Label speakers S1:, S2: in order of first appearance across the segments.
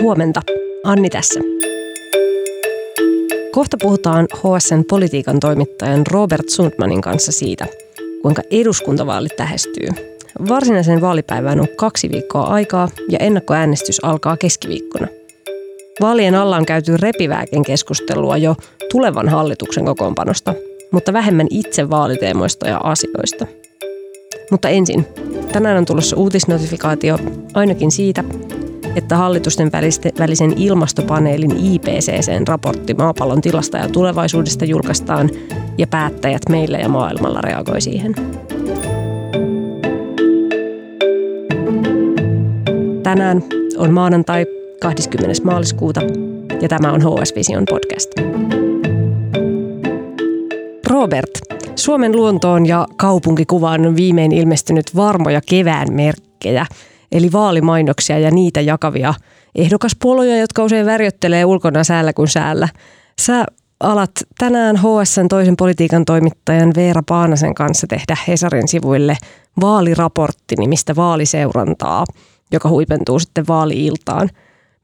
S1: Huomenta. Anni tässä. Kohta puhutaan HSN politiikan toimittajan Robert Sundmanin kanssa siitä, kuinka eduskuntavaalit lähestyy. Varsinaisen vaalipäivään on kaksi viikkoa aikaa ja ennakkoäänestys alkaa keskiviikkona. Vaalien alla on käyty repivääkin keskustelua jo tulevan hallituksen kokoonpanosta, mutta vähemmän itse vaaliteemoista ja asioista. Mutta ensin, tänään on tulossa uutisnotifikaatio ainakin siitä, että hallitusten välisen ilmastopaneelin IPCCn raportti maapallon tilasta ja tulevaisuudesta julkaistaan ja päättäjät meillä ja maailmalla reagoi siihen. Tänään on maanantai 20. maaliskuuta ja tämä on HS Vision podcast. Robert, Suomen luontoon ja kaupunkikuvaan on viimein ilmestynyt varmoja kevään merkkejä – eli vaalimainoksia ja niitä jakavia ehdokaspuoluja, jotka usein värjöttelee ulkona säällä kuin säällä. Sä alat tänään HSN toisen politiikan toimittajan Veera Paanasen kanssa tehdä Hesarin sivuille vaaliraportti nimistä vaaliseurantaa, joka huipentuu sitten vaaliiltaan.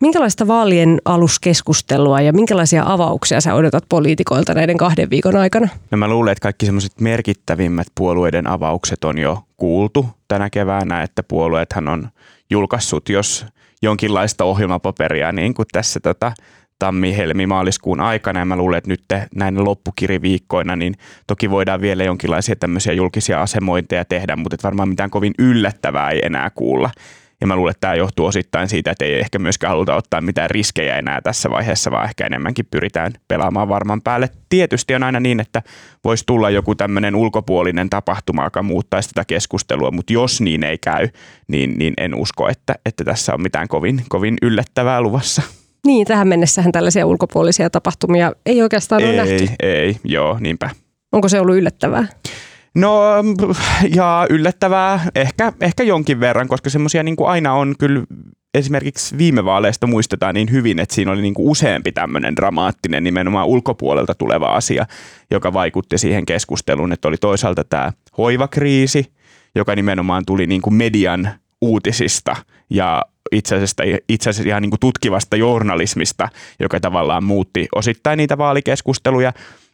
S1: Minkälaista vaalien aluskeskustelua ja minkälaisia avauksia sä odotat poliitikoilta näiden kahden viikon aikana?
S2: No mä luulen, että kaikki semmoiset merkittävimmät puolueiden avaukset on jo kuultu tänä keväänä, että puolueethan on julkaissut jos jonkinlaista ohjelmapaperia niin kuin tässä tota, tammi, helmi, maaliskuun aikana. Ja mä luulen, että nyt näin loppukiriviikkoina, niin toki voidaan vielä jonkinlaisia tämmöisiä julkisia asemointeja tehdä, mutta varmaan mitään kovin yllättävää ei enää kuulla. Ja mä luulen, että tämä johtuu osittain siitä, että ei ehkä myöskään haluta ottaa mitään riskejä enää tässä vaiheessa, vaan ehkä enemmänkin pyritään pelaamaan varman päälle. Tietysti on aina niin, että voisi tulla joku tämmöinen ulkopuolinen tapahtuma, joka muuttaisi tätä keskustelua, mutta jos niin ei käy, niin, niin en usko, että, että tässä on mitään kovin, kovin yllättävää luvassa.
S1: Niin, tähän mennessähän tällaisia ulkopuolisia tapahtumia ei oikeastaan
S2: ei,
S1: ole nähty.
S2: Ei, ei, joo, niinpä.
S1: Onko se ollut yllättävää?
S2: No ja yllättävää ehkä, ehkä jonkin verran, koska semmoisia niin aina on kyllä esimerkiksi viime vaaleista muistetaan niin hyvin, että siinä oli niin kuin useampi tämmöinen dramaattinen nimenomaan ulkopuolelta tuleva asia, joka vaikutti siihen keskusteluun, että oli toisaalta tämä hoivakriisi, joka nimenomaan tuli niin kuin median uutisista ja itse asiassa, itse asiassa ihan niin kuin tutkivasta journalismista, joka tavallaan muutti osittain niitä vaalikeskusteluja.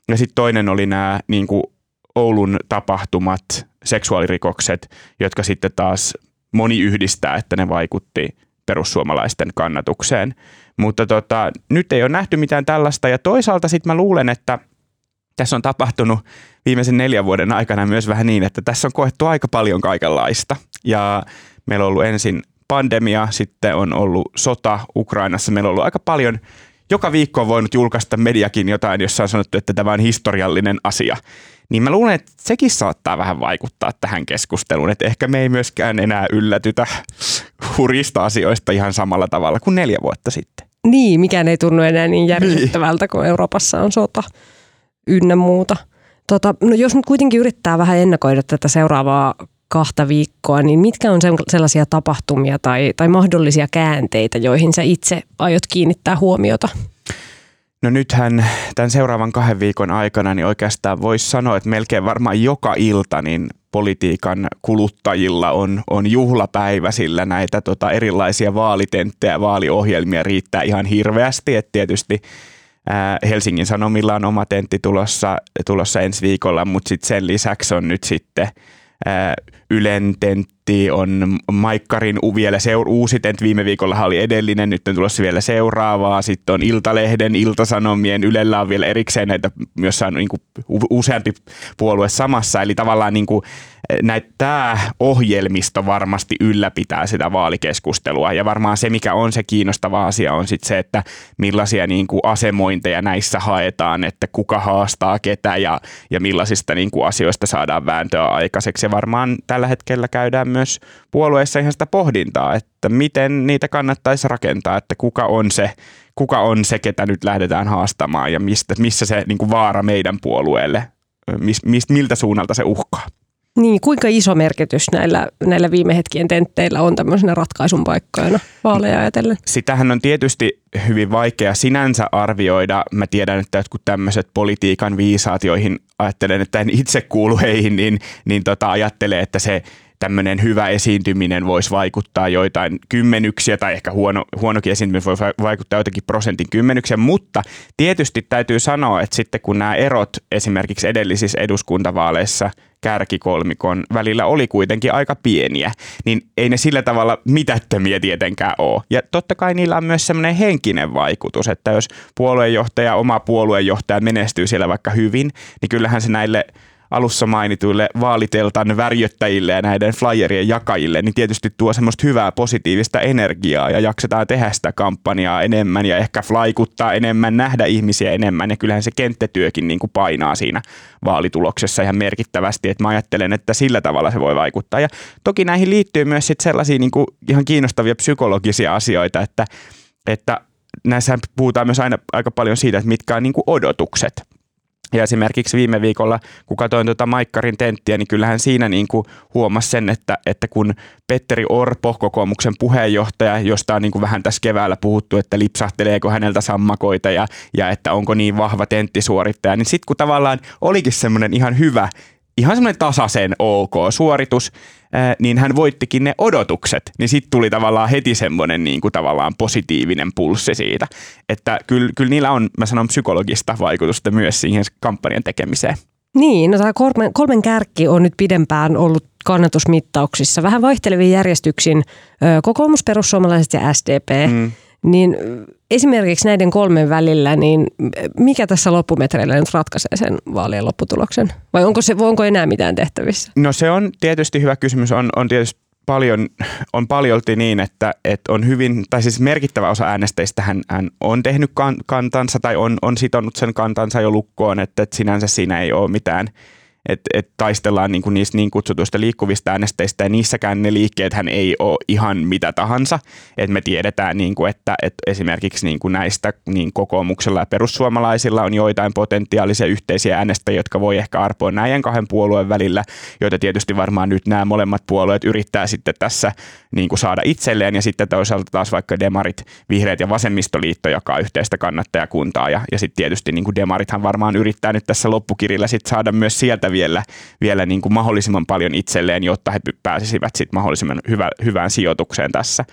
S2: Ja sitten toinen oli nämä niin kuin Oulun tapahtumat, seksuaalirikokset, jotka sitten taas moni yhdistää, että ne vaikutti perussuomalaisten kannatukseen. Mutta tota, nyt ei ole nähty mitään tällaista ja toisaalta sitten mä luulen, että tässä on tapahtunut viimeisen neljän vuoden aikana myös vähän niin, että tässä on koettu aika paljon kaikenlaista. Ja meillä on ollut ensin pandemia, sitten on ollut sota Ukrainassa, meillä on ollut aika paljon joka viikko on voinut julkaista mediakin jotain, jossa on sanottu, että tämä on historiallinen asia. Niin mä luulen, että sekin saattaa vähän vaikuttaa tähän keskusteluun, että ehkä me ei myöskään enää yllätytä hurista asioista ihan samalla tavalla kuin neljä vuotta sitten.
S1: Niin, mikään ei tunnu enää niin järkyttävältä, kun Euroopassa on sota ynnä muuta. Tota, no jos nyt kuitenkin yrittää vähän ennakoida tätä seuraavaa kahta viikkoa, niin mitkä on sellaisia tapahtumia tai, tai mahdollisia käänteitä, joihin sä itse aiot kiinnittää huomiota?
S2: No nythän tämän seuraavan kahden viikon aikana niin oikeastaan voisi sanoa, että melkein varmaan joka ilta niin politiikan kuluttajilla on, on juhlapäivä, sillä näitä tota, erilaisia vaalitenttejä, vaaliohjelmia riittää ihan hirveästi. Et tietysti ää, Helsingin Sanomilla on oma tentti tulossa, tulossa ensi viikolla, mutta sitten sen lisäksi on nyt sitten Ylen tentti, on Maikkarin vielä seur- uusi tentti, viime viikolla oli edellinen, nyt on tulossa vielä seuraavaa, sitten on Iltalehden, Iltasanomien, Ylellä on vielä erikseen näitä, myös on niin kuin useampi puolue samassa, eli tavallaan niin kuin tämä ohjelmisto varmasti ylläpitää sitä vaalikeskustelua ja varmaan se, mikä on se kiinnostava asia on sitten se, että millaisia niin kuin asemointeja näissä haetaan, että kuka haastaa ketä ja, ja millaisista niin kuin asioista saadaan vääntöä aikaiseksi ja varmaan tällä hetkellä käydään myös puolueessa ihan sitä pohdintaa, että miten niitä kannattaisi rakentaa, että kuka on se, kuka on se ketä nyt lähdetään haastamaan ja mistä, missä se niin kuin vaara meidän puolueelle, mis, mis, miltä suunnalta se uhkaa.
S1: Niin, kuinka iso merkitys näillä, näillä viime hetkien tentteillä on tämmöisenä ratkaisun paikkoina vaaleja ajatellen?
S2: Sitähän on tietysti hyvin vaikea sinänsä arvioida. Mä tiedän, että jotkut tämmöiset politiikan viisaat, joihin ajattelen, että en itse kuulu heihin, niin, niin tota, ajattelee, että se tämmöinen hyvä esiintyminen voisi vaikuttaa joitain kymmenyksiä tai ehkä huono, huonokin esiintyminen voi vaikuttaa jotakin prosentin kymmenyksiä, mutta tietysti täytyy sanoa, että sitten kun nämä erot esimerkiksi edellisissä eduskuntavaaleissa kärkikolmikon välillä oli kuitenkin aika pieniä, niin ei ne sillä tavalla mitättömiä tietenkään ole. Ja totta kai niillä on myös semmoinen henkinen vaikutus, että jos puoluejohtaja, oma puoluejohtaja menestyy siellä vaikka hyvin, niin kyllähän se näille alussa mainituille vaaliteltan värjöttäjille ja näiden flyerien jakajille, niin tietysti tuo semmoista hyvää positiivista energiaa ja jaksetaan tehdä sitä kampanjaa enemmän ja ehkä flaikuttaa enemmän, nähdä ihmisiä enemmän ja kyllähän se kenttätyökin niin kuin painaa siinä vaalituloksessa ihan merkittävästi, että mä ajattelen, että sillä tavalla se voi vaikuttaa. Ja toki näihin liittyy myös sit sellaisia niin kuin ihan kiinnostavia psykologisia asioita, että, että näissä puhutaan myös aina aika paljon siitä, että mitkä on niin kuin odotukset. Ja esimerkiksi viime viikolla, kun katsoin tuota Maikkarin tenttiä, niin kyllähän siinä niin kuin huomasi sen, että, että kun Petteri Orpo, kokoomuksen puheenjohtaja, josta on niin kuin vähän tässä keväällä puhuttu, että lipsahteleeko häneltä sammakoita ja, ja että onko niin vahva tenttisuorittaja, niin sitten kun tavallaan olikin semmoinen ihan hyvä ihan semmoinen tasaisen ok suoritus, niin hän voittikin ne odotukset, niin sitten tuli tavallaan heti semmoinen niin kuin tavallaan positiivinen pulssi siitä, että kyllä, kyllä niillä on, mä sanon, psykologista vaikutusta myös siihen kampanjan tekemiseen.
S1: Niin, no tämä kolmen, kolmen kärkki on nyt pidempään ollut kannatusmittauksissa vähän vaihtelevin järjestyksin kokoomus, perussuomalaiset ja SDP. Mm. Niin esimerkiksi näiden kolmen välillä, niin mikä tässä loppumetreillä nyt ratkaisee sen vaalien lopputuloksen? Vai onko, se, onko enää mitään tehtävissä?
S2: No se on tietysti hyvä kysymys. On, on tietysti paljon, on paljolti niin, että, että on hyvin, tai siis merkittävä osa äänestäjistä hän, hän on tehnyt kantansa tai on, on sitonut sen kantansa jo lukkoon, että, että sinänsä siinä ei ole mitään – että et taistellaan niinku niistä niin kutsutuista liikkuvista äänesteistä ja niissäkään ne liikkeet hän ei ole ihan mitä tahansa. Et me tiedetään, niinku, että et esimerkiksi niinku näistä niin kokoomuksella ja perussuomalaisilla on joitain potentiaalisia yhteisiä äänestäjiä, jotka voi ehkä arpoa näiden kahden puolueen välillä, joita tietysti varmaan nyt nämä molemmat puolueet yrittää sitten tässä niin kuin saada itselleen ja sitten toisaalta taas vaikka demarit, vihreät ja vasemmistoliitto jakaa yhteistä kannattajakuntaa ja, ja sitten tietysti niin kuin demarithan varmaan yrittää nyt tässä loppukirjalla sitten saada myös sieltä vielä, vielä niin kuin mahdollisimman paljon itselleen, jotta he pääsisivät sitten mahdollisimman hyvä, hyvään sijoitukseen tässä.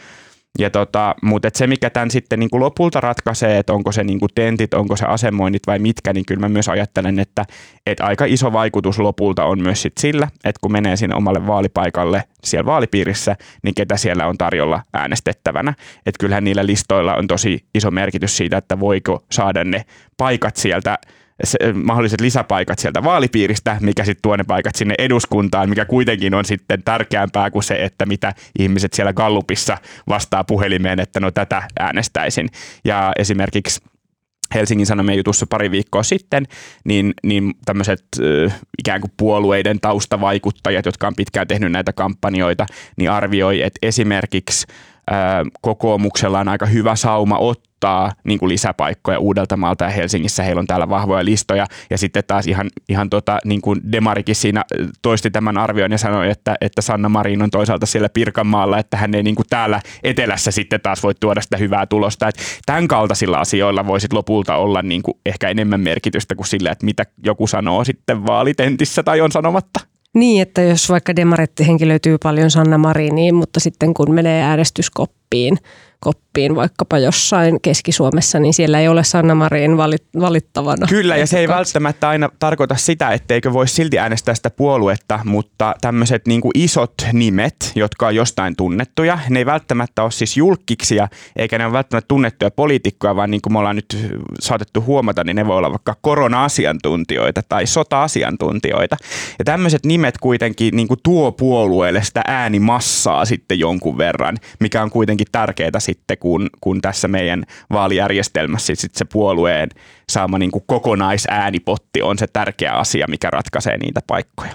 S2: Ja tota, mutta se, mikä tämän sitten niin kuin lopulta ratkaisee, että onko se niin kuin tentit, onko se asemoinnit vai mitkä, niin kyllä mä myös ajattelen, että, että aika iso vaikutus lopulta on myös sit sillä, että kun menee sinne omalle vaalipaikalle siellä vaalipiirissä, niin ketä siellä on tarjolla äänestettävänä. Että kyllähän niillä listoilla on tosi iso merkitys siitä, että voiko saada ne paikat sieltä mahdolliset lisäpaikat sieltä vaalipiiristä, mikä sitten tuo ne paikat sinne eduskuntaan, mikä kuitenkin on sitten tärkeämpää kuin se, että mitä ihmiset siellä Gallupissa vastaa puhelimeen, että no tätä äänestäisin. Ja esimerkiksi Helsingin Sanomien jutussa pari viikkoa sitten, niin, niin tämmöiset äh, ikään kuin puolueiden taustavaikuttajat, jotka on pitkään tehnyt näitä kampanjoita, niin arvioi, että esimerkiksi kokoomuksella on aika hyvä sauma ottaa niin kuin lisäpaikkoja Uudeltamaalta ja Helsingissä. Heillä on täällä vahvoja listoja ja sitten taas ihan, ihan tota, niin kuin Demarikin siinä toisti tämän arvion ja sanoi, että, että Sanna Marin on toisaalta siellä Pirkanmaalla, että hän ei niin kuin täällä etelässä sitten taas voi tuoda sitä hyvää tulosta. Että tämän kaltaisilla asioilla voisi lopulta olla niin kuin ehkä enemmän merkitystä kuin sillä, että mitä joku sanoo sitten vaalitentissä tai on sanomatta.
S1: Niin, että jos vaikka demaretti henkilöityy paljon Sanna Mariniin, mutta sitten kun menee äänestyskoppiin, koppiin vaikkapa jossain Keski-Suomessa, niin siellä ei ole Sanna Marin valittavana.
S2: Kyllä, ja se ei välttämättä aina tarkoita sitä, etteikö voisi silti äänestää sitä puoluetta, mutta tämmöiset niin isot nimet, jotka on jostain tunnettuja, ne ei välttämättä ole siis julkiksia, eikä ne ole välttämättä tunnettuja poliitikkoja, vaan niin kuin me ollaan nyt saatettu huomata, niin ne voi olla vaikka korona-asiantuntijoita tai sota-asiantuntijoita. Ja tämmöiset nimet kuitenkin niin kuin tuo puolueelle sitä äänimassaa sitten jonkun verran, mikä on kuitenkin tärkeää sitten, kun, kun tässä meidän vaalijärjestelmässä sit se puolueen saama niin kuin kokonaisäänipotti on se tärkeä asia, mikä ratkaisee niitä paikkoja.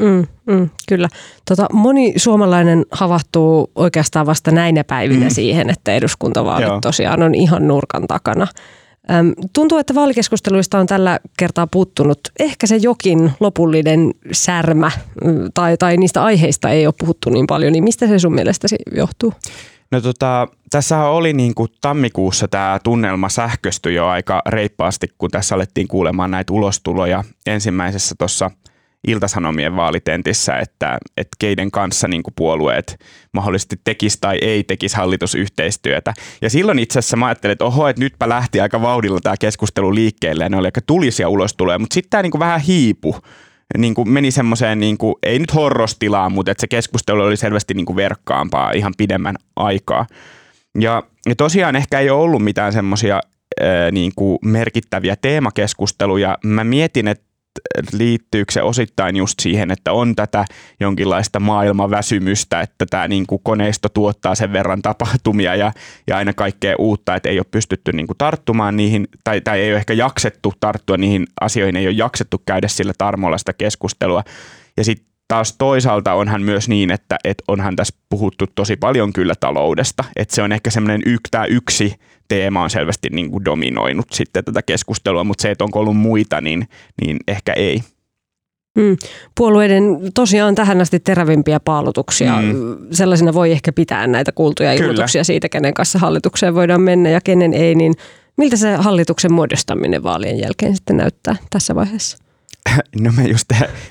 S1: Mm, mm, kyllä. Tota, moni suomalainen havahtuu oikeastaan vasta näinä päivinä mm. siihen, että eduskuntavaalit Joo. tosiaan on ihan nurkan takana. Tuntuu, että vaalikeskusteluista on tällä kertaa puuttunut ehkä se jokin lopullinen särmä tai, tai niistä aiheista ei ole puhuttu niin paljon, niin mistä se sun mielestäsi johtuu?
S2: No tota, tässä oli niin kuin tammikuussa tämä tunnelma sähköstyi jo aika reippaasti, kun tässä alettiin kuulemaan näitä ulostuloja ensimmäisessä tuossa Iltasanomien vaalitentissä, että, että keiden kanssa niin kuin puolueet mahdollisesti tekisi tai ei tekisi hallitusyhteistyötä. Ja silloin itse asiassa mä ajattelin, että oho, että nytpä lähti aika vauhdilla tämä keskustelu liikkeelle ja ne oli aika tulisia ulostuloja, mutta sitten tämä niin kuin vähän hiipu niin kuin meni semmoiseen, niin kuin, ei nyt horrostilaan, mutta että se keskustelu oli selvästi niin kuin verkkaampaa ihan pidemmän aikaa. Ja, ja tosiaan ehkä ei ollut mitään semmoisia niin kuin merkittäviä teemakeskusteluja. Mä mietin, että liittyykö se osittain just siihen, että on tätä jonkinlaista maailmaväsymystä, että tämä niin kuin koneisto tuottaa sen verran tapahtumia ja, ja aina kaikkea uutta, että ei ole pystytty niin kuin tarttumaan niihin, tai, tai ei ole ehkä jaksettu tarttua niihin asioihin, ei ole jaksettu käydä sillä tarmolla sitä keskustelua. Ja sitten taas toisaalta onhan myös niin, että, että onhan tässä puhuttu tosi paljon kyllä taloudesta. Että se on ehkä semmoinen yk, tämä yksi teema on selvästi niin kuin dominoinut sitten tätä keskustelua, mutta se, että onko ollut muita, niin, niin ehkä ei.
S1: Hmm. Puolueiden tosiaan tähän asti terävimpiä paalutuksia. Hmm. Sellaisina voi ehkä pitää näitä kuultuja Kyllä. ilmoituksia siitä, kenen kanssa hallitukseen voidaan mennä ja kenen ei. Niin miltä se hallituksen muodostaminen vaalien jälkeen sitten näyttää tässä vaiheessa?
S2: No mä just,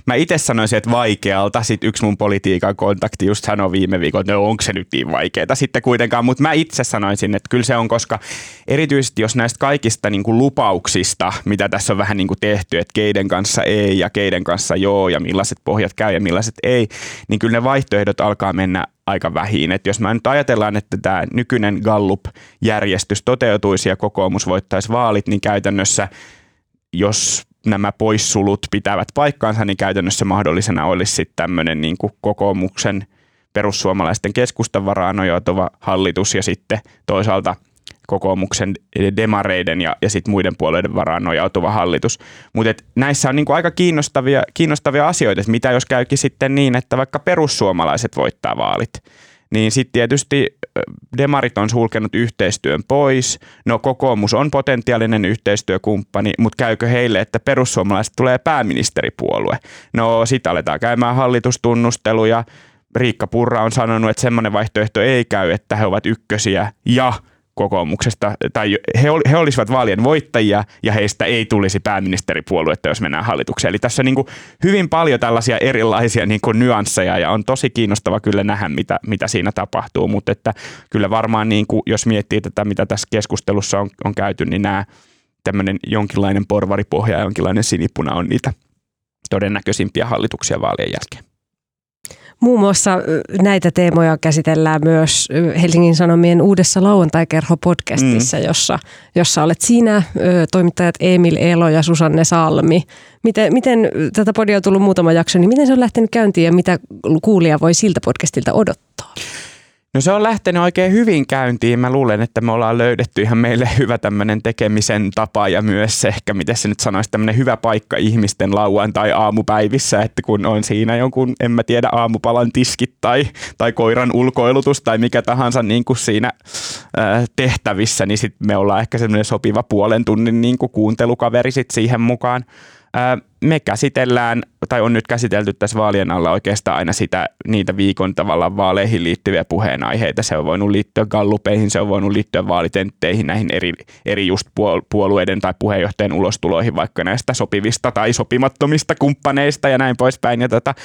S2: mä itse sanoisin, että vaikealta. Sitten yksi mun politiikan kontakti just sanoi viime viikolla, että no onko se nyt niin vaikeaa sitten kuitenkaan. Mutta mä itse sanoisin, että kyllä se on, koska erityisesti jos näistä kaikista niin kuin lupauksista, mitä tässä on vähän niin kuin tehty, että keiden kanssa ei ja keiden kanssa joo ja millaiset pohjat käy ja millaiset ei, niin kyllä ne vaihtoehdot alkaa mennä aika vähin. Et jos mä nyt ajatellaan, että tämä nykyinen Gallup-järjestys toteutuisi ja kokoomus voittaisi vaalit, niin käytännössä jos nämä poissulut pitävät paikkaansa, niin käytännössä mahdollisena olisi sitten tämmöinen niin kuin kokoomuksen perussuomalaisten keskustan varaan nojautuva hallitus ja sitten toisaalta kokoomuksen demareiden ja, ja sitten muiden puolueiden varaan nojautuva hallitus. Mutta näissä on niinku aika kiinnostavia, kiinnostavia asioita, että mitä jos käykin sitten niin, että vaikka perussuomalaiset voittaa vaalit – niin sitten tietysti demarit on sulkenut yhteistyön pois. No kokoomus on potentiaalinen yhteistyökumppani, mutta käykö heille, että perussuomalaiset tulee pääministeripuolue? No sitten aletaan käymään hallitustunnusteluja. Riikka Purra on sanonut, että semmoinen vaihtoehto ei käy, että he ovat ykkösiä ja kokoomuksesta, tai he, he olisivat vaalien voittajia ja heistä ei tulisi pääministeripuoluetta, jos mennään hallitukseen. Eli tässä on niin kuin hyvin paljon tällaisia erilaisia niin kuin nyansseja ja on tosi kiinnostava kyllä nähdä, mitä, mitä siinä tapahtuu, mutta että kyllä varmaan niin kuin, jos miettii tätä, mitä tässä keskustelussa on, on käyty, niin nämä tämmöinen jonkinlainen porvaripohja ja jonkinlainen sinipuna on niitä todennäköisimpiä hallituksia vaalien jälkeen.
S1: Muun muassa näitä teemoja käsitellään myös Helsingin Sanomien uudessa lauantaikerho-podcastissa, mm. jossa, jossa olet siinä, toimittajat Emil Elo ja Susanne Salmi. Miten, miten tätä podia on tullut muutama jakso, niin miten se on lähtenyt käyntiin ja mitä kuulija voi siltä podcastilta odottaa?
S2: No se on lähtenyt oikein hyvin käyntiin. Mä luulen, että me ollaan löydetty ihan meille hyvä tämmöinen tekemisen tapa ja myös ehkä, miten se nyt sanoisi, tämmöinen hyvä paikka ihmisten lauan tai aamupäivissä, että kun on siinä jonkun, en mä tiedä, aamupalan tiskit tai, tai koiran ulkoilutus tai mikä tahansa niin kuin siinä äh, tehtävissä, niin sitten me ollaan ehkä semmoinen sopiva puolen tunnin niin kuin kuuntelukaveri sit siihen mukaan me käsitellään, tai on nyt käsitelty tässä vaalien alla oikeastaan aina sitä, niitä viikon tavallaan vaaleihin liittyviä puheenaiheita. Se on voinut liittyä gallupeihin, se on voinut liittyä vaalitentteihin, näihin eri, eri just puolueiden tai puheenjohtajien ulostuloihin, vaikka näistä sopivista tai sopimattomista kumppaneista ja näin poispäin. Ja, tota,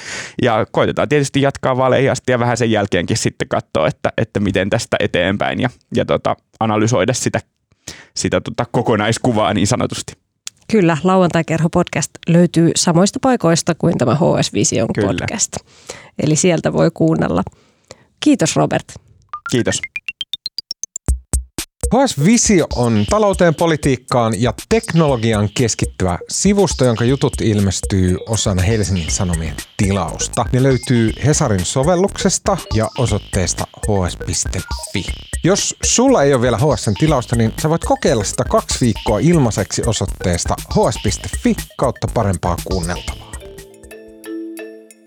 S2: ja koitetaan tietysti jatkaa vaaleihin asti ja vähän sen jälkeenkin sitten katsoa, että, että miten tästä eteenpäin ja, ja tota, analysoida sitä, sitä tota kokonaiskuvaa niin sanotusti.
S1: Kyllä, Lauantai-kerho-podcast löytyy samoista paikoista kuin tämä HS Vision Kyllä. podcast. Eli sieltä voi kuunnella. Kiitos Robert.
S2: Kiitos.
S3: HS Visio on talouteen, politiikkaan ja teknologian keskittyvä sivusto, jonka jutut ilmestyy osana Helsingin Sanomien tilausta. Ne löytyy Hesarin sovelluksesta ja osoitteesta hs.fi. Jos sulla ei ole vielä HSN tilausta, niin sä voit kokeilla sitä kaksi viikkoa ilmaiseksi osoitteesta hs.fi kautta parempaa kuunneltavaa.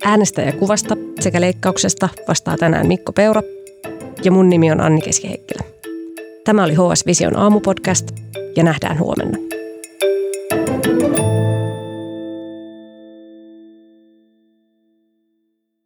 S1: Äänestäjäkuvasta sekä leikkauksesta vastaa tänään Mikko Peura ja mun nimi on Anni Keskiheikkilä. Tämä oli HS Vision aamupodcast ja nähdään huomenna.